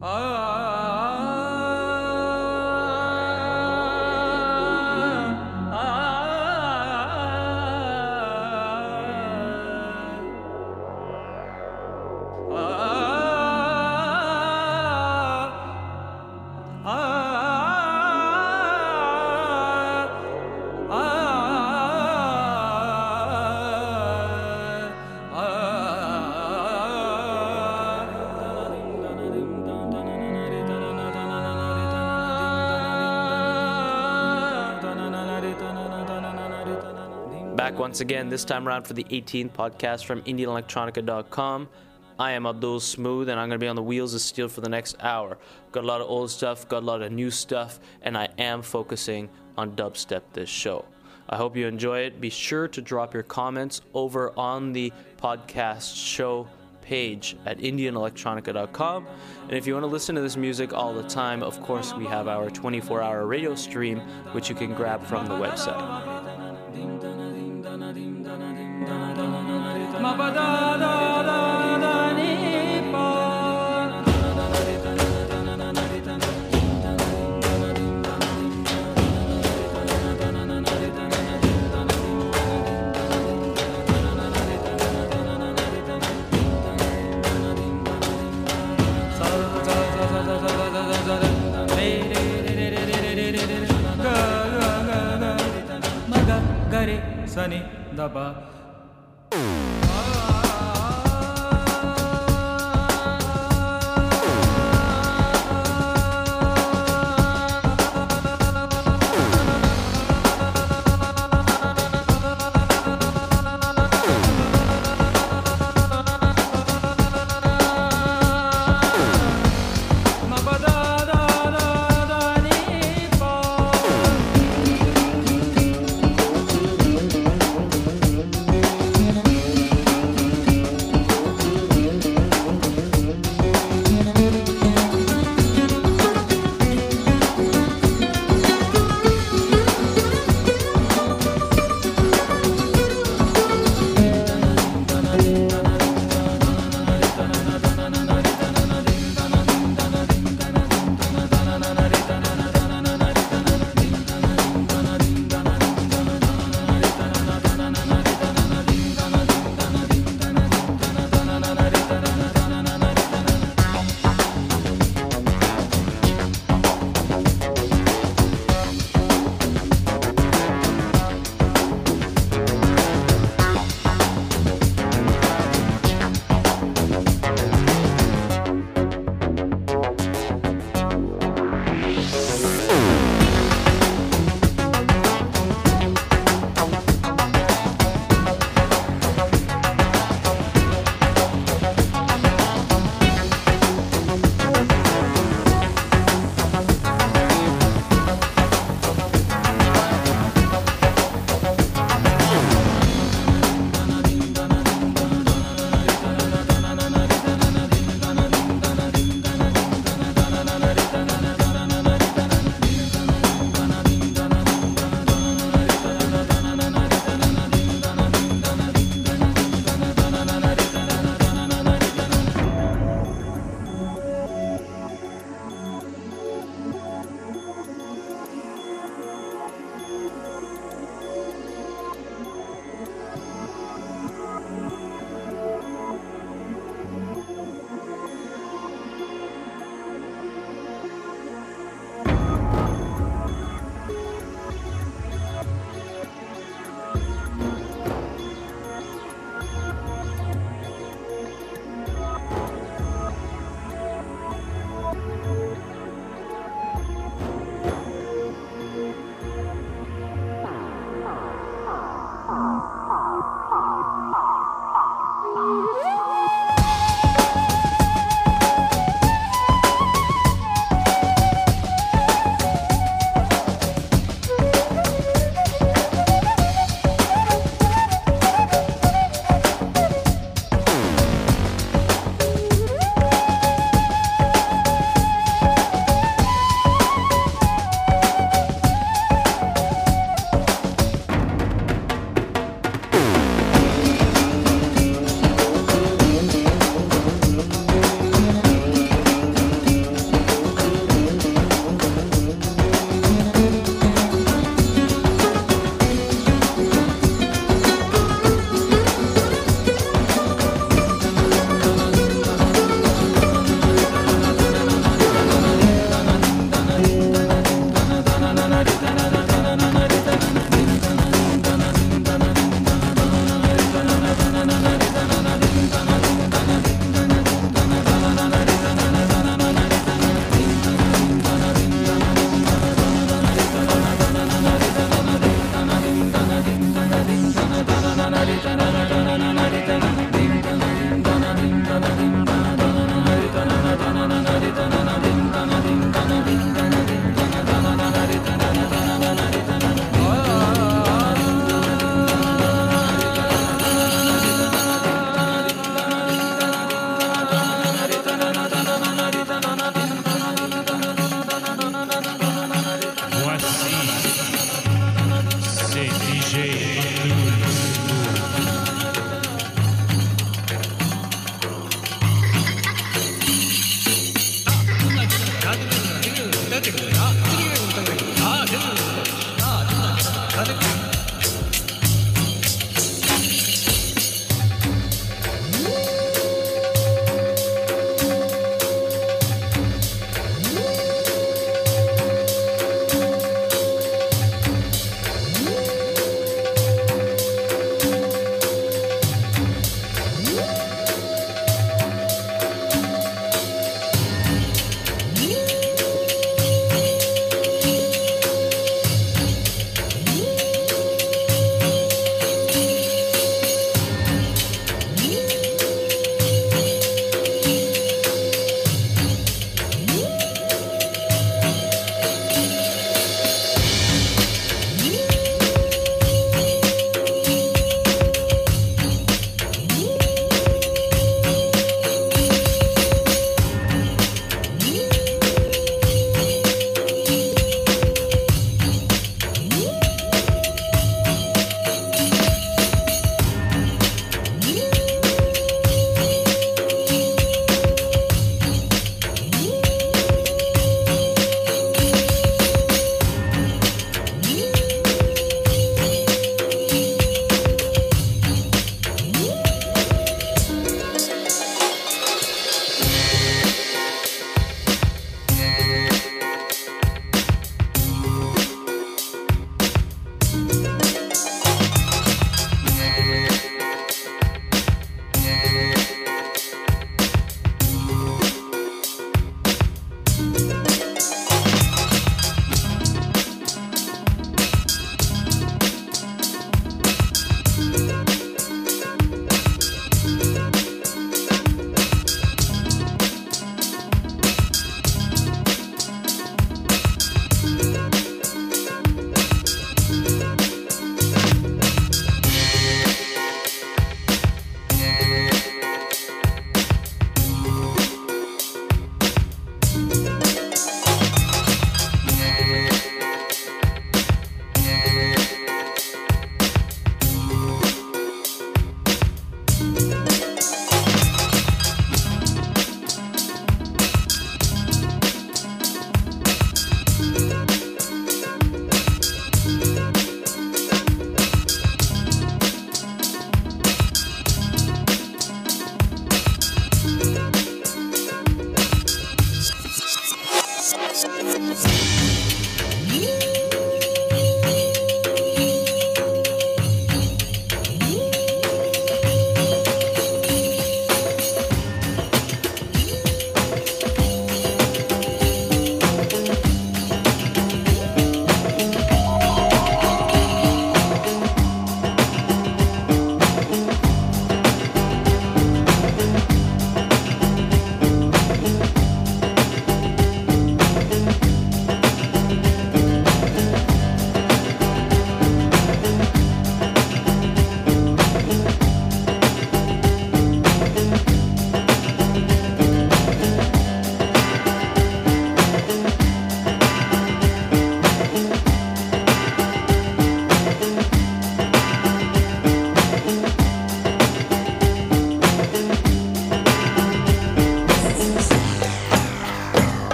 Back once again, this time around for the 18th podcast from IndianElectronica.com. I am Abdul Smooth, and I'm going to be on the wheels of steel for the next hour. Got a lot of old stuff, got a lot of new stuff, and I am focusing on dubstep this show. I hope you enjoy it. Be sure to drop your comments over on the podcast show page at IndianElectronica.com. And if you want to listen to this music all the time, of course, we have our 24 hour radio stream, which you can grab from the website. Sani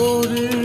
ஒரு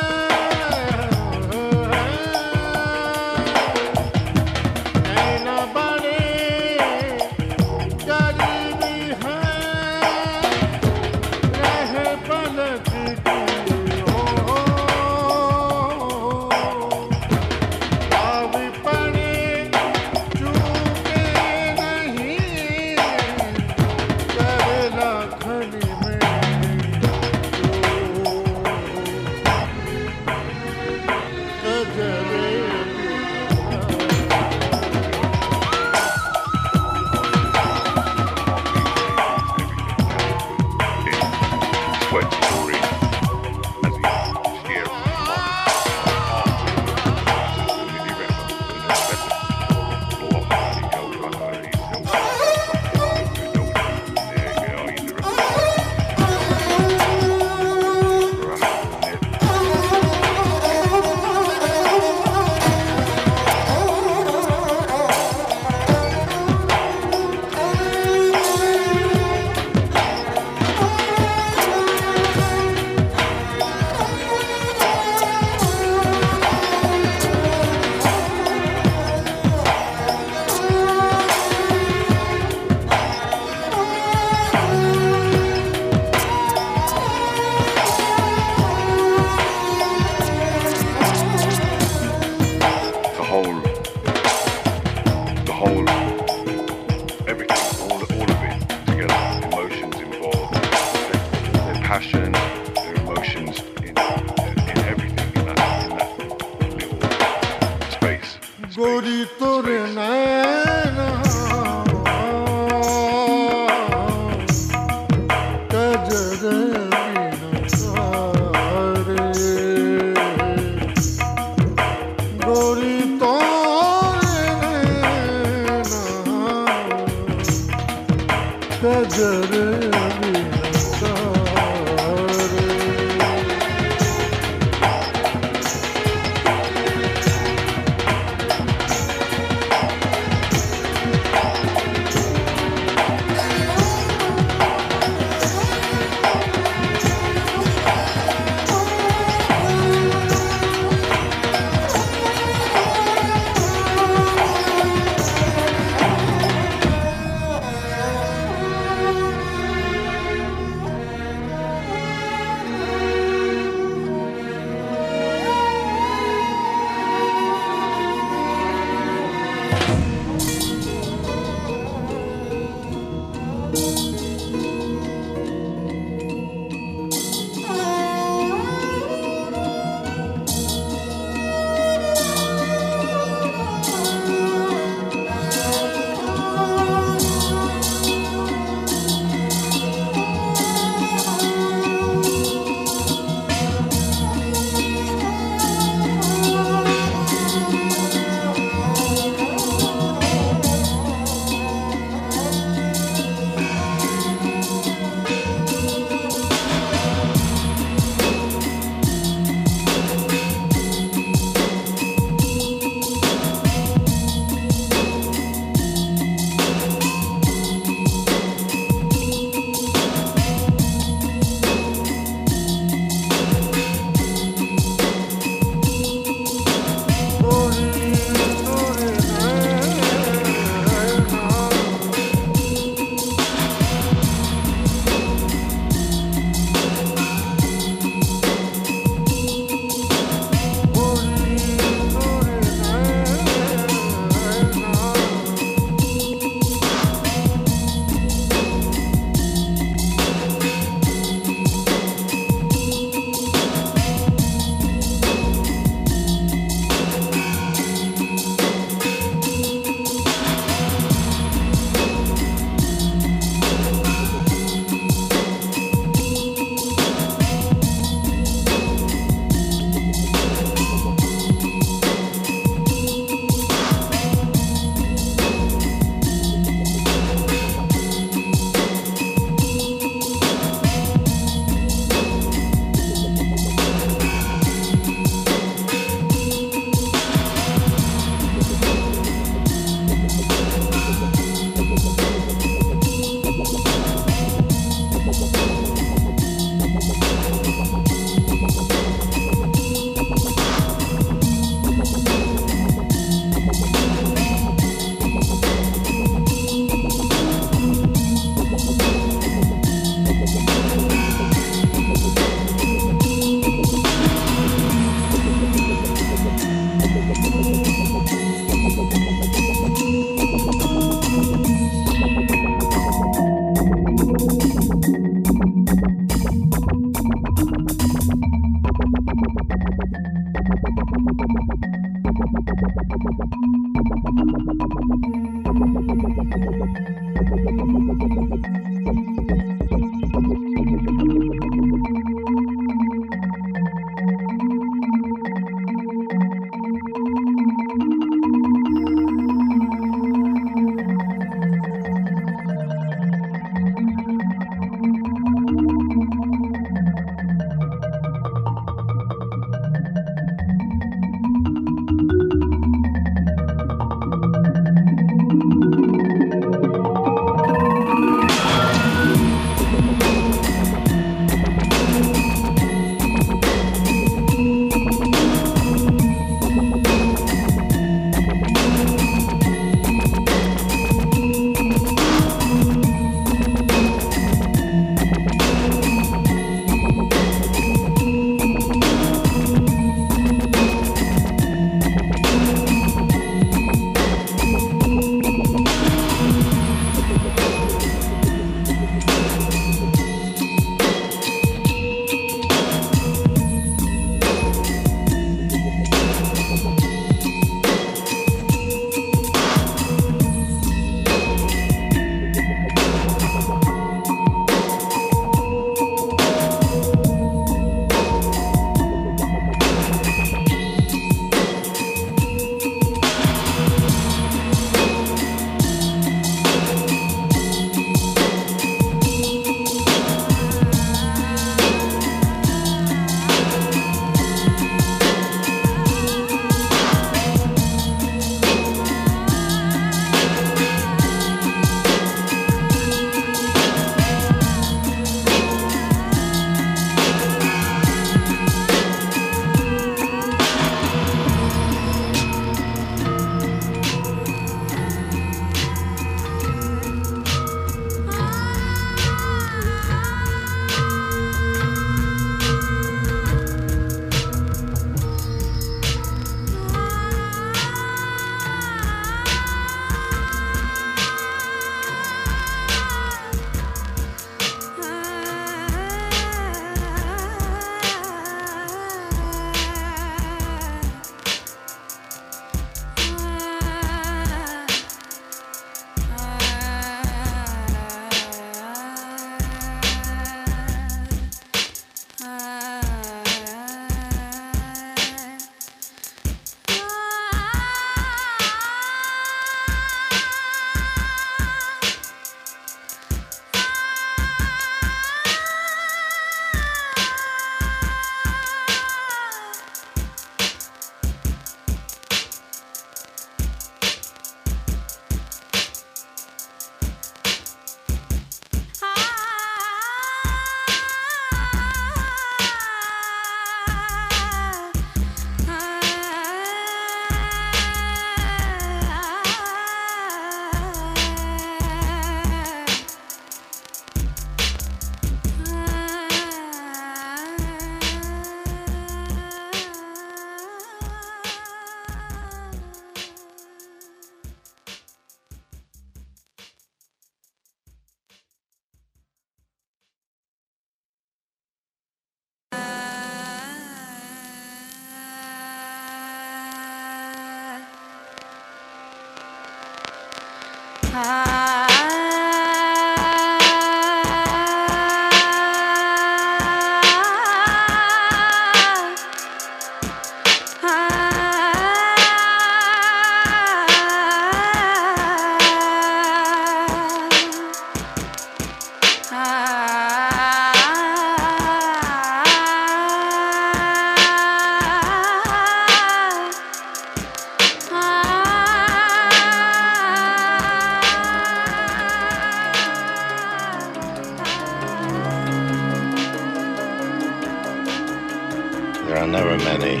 There are never many,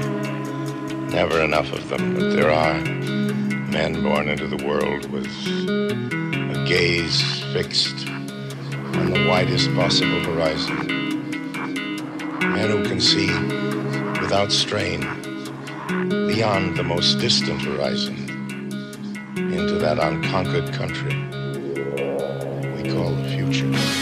never enough of them, but there are men born into the world with a gaze fixed on the widest possible horizon. Men who can see without strain beyond the most distant horizon into that unconquered country we call the future.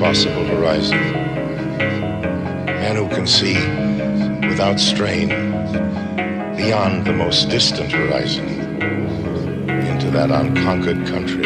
Possible horizon. Men who can see without strain beyond the most distant horizon into that unconquered country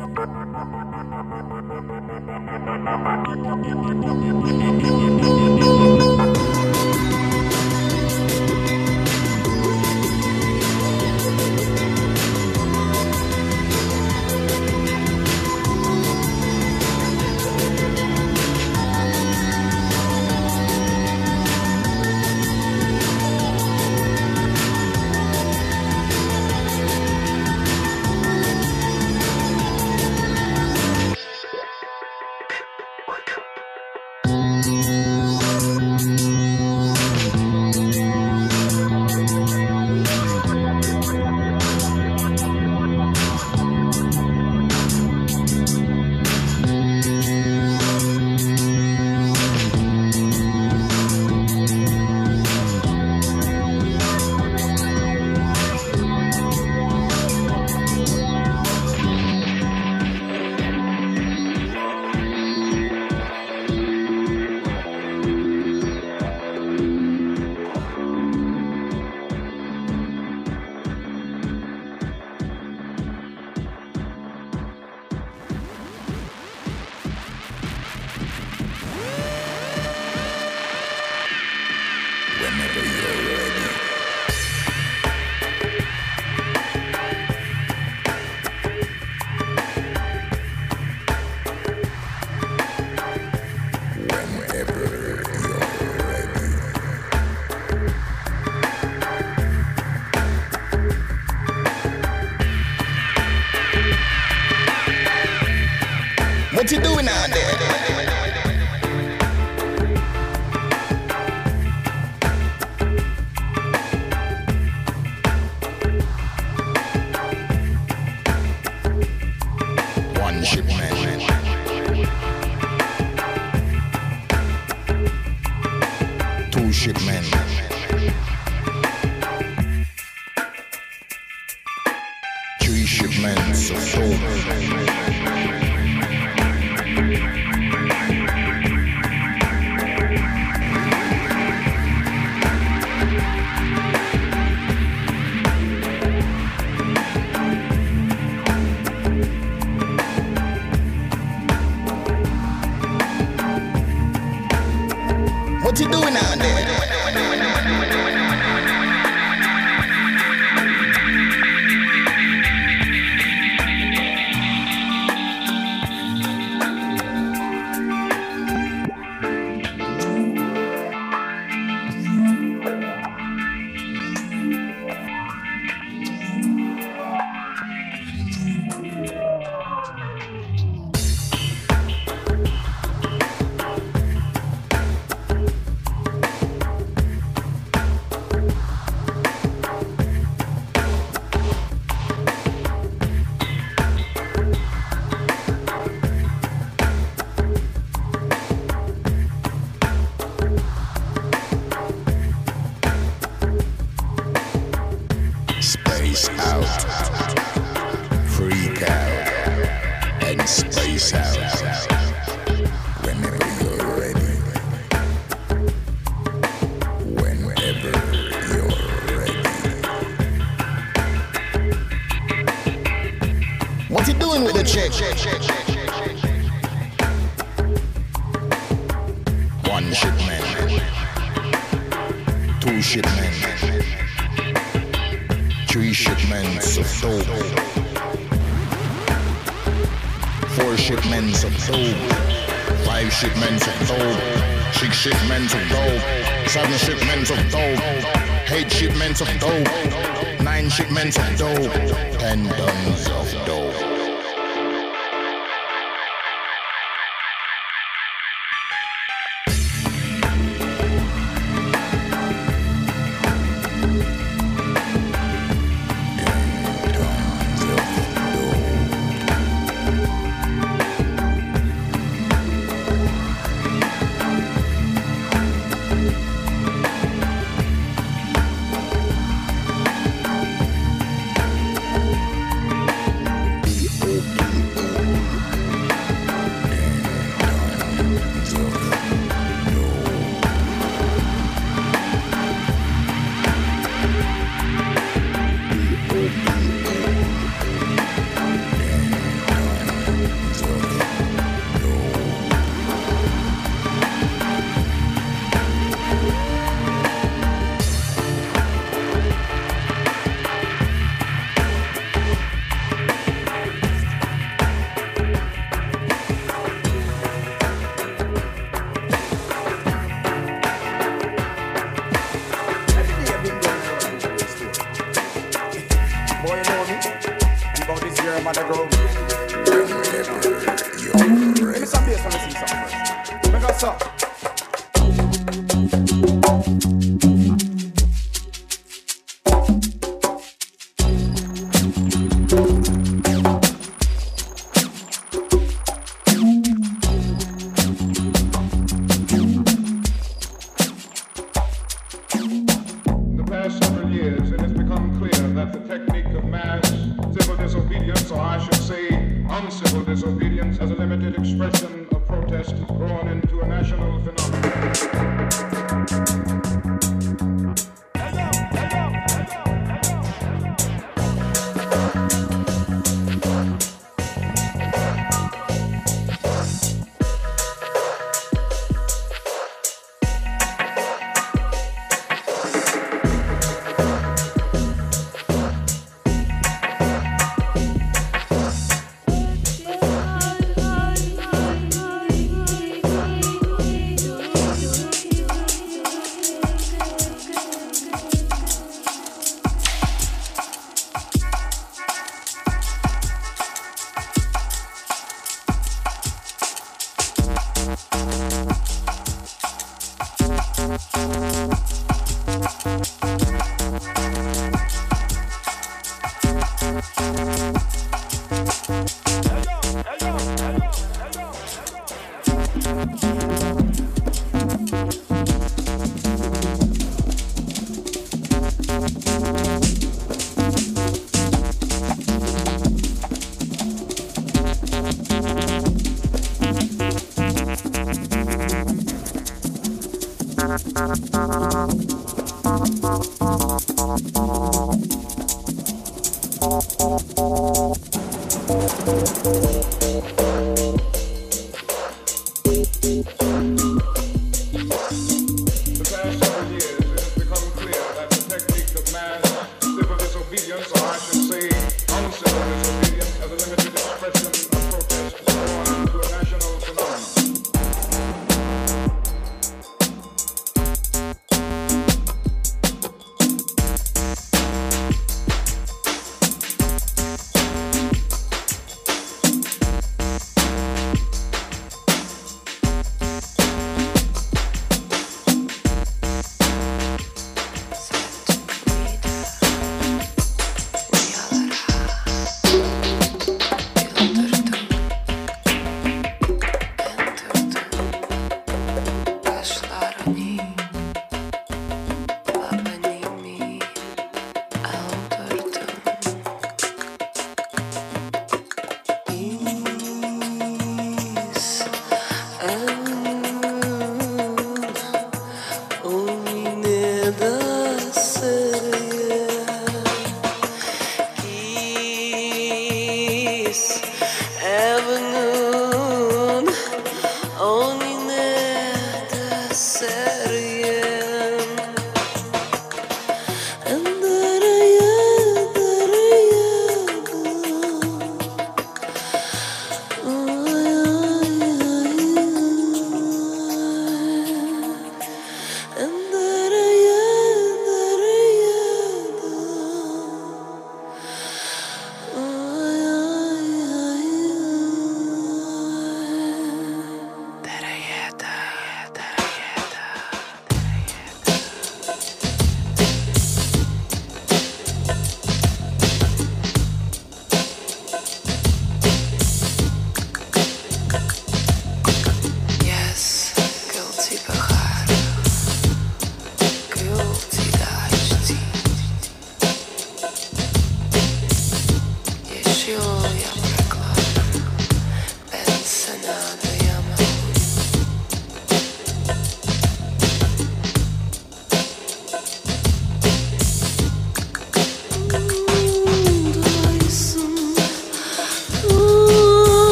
Thank you. doing with the chick? One shipment, two shipments, three shipments of dope, four shipments of dope. Five shipments of dope, six shipments of dope, seven shipments of dope, eight shipments of dope, nine shipments of dope, ten tons of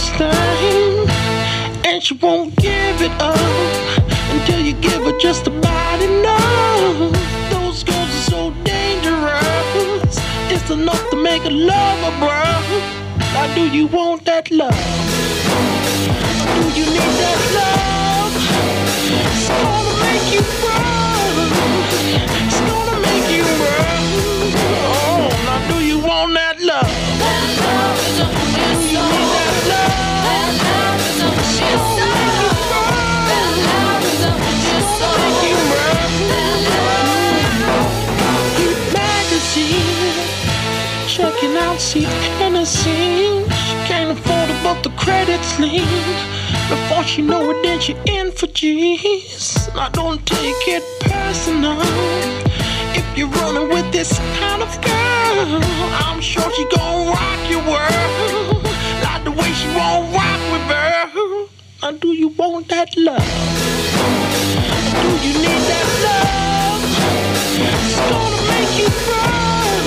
first time, and she won't give it up until you give her just about enough. Those girls are so dangerous. It's enough to make a lover, bro. Now, do you want that love? Do you need that love? It's gonna make you run. It's gonna make you run. Oh, now do you want that love? Do you checking out see Hennessy. She can't afford it, but the credits lean. Before she know it, then she in for G's. I don't take it personal. If you're running with this kind of girl, I'm sure she gon' rock your world. Like the way she won't rock with her. Now, do you want that love? Do you need that love? It's gonna make you burn.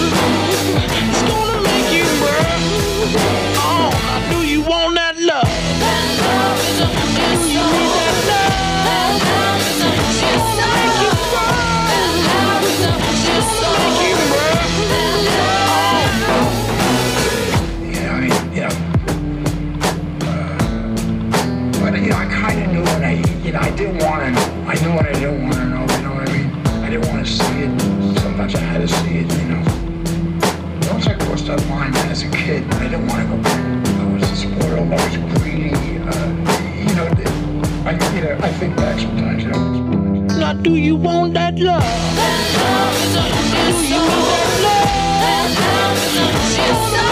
It's gonna make you burn. Crossed that line as a kid, I didn't want to go back. I was spoiled. I was greedy. Uh, you know, I, you know, I think back sometimes. You know. Now, do you want that love? Do you want that love? It's gonna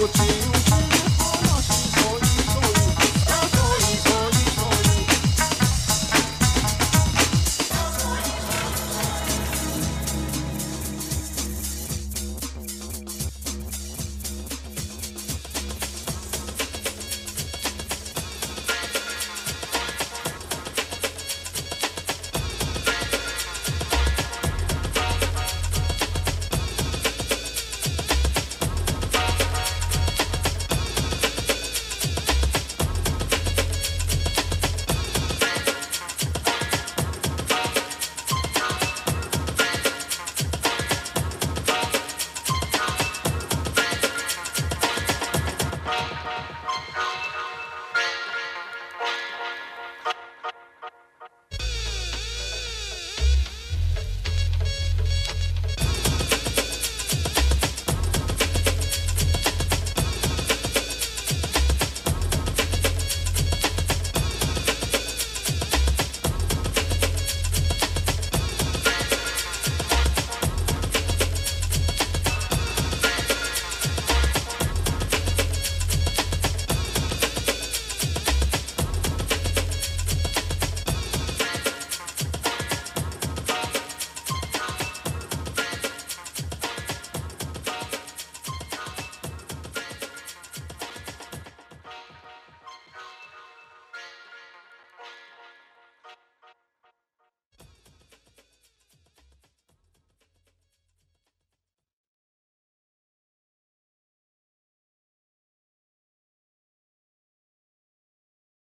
what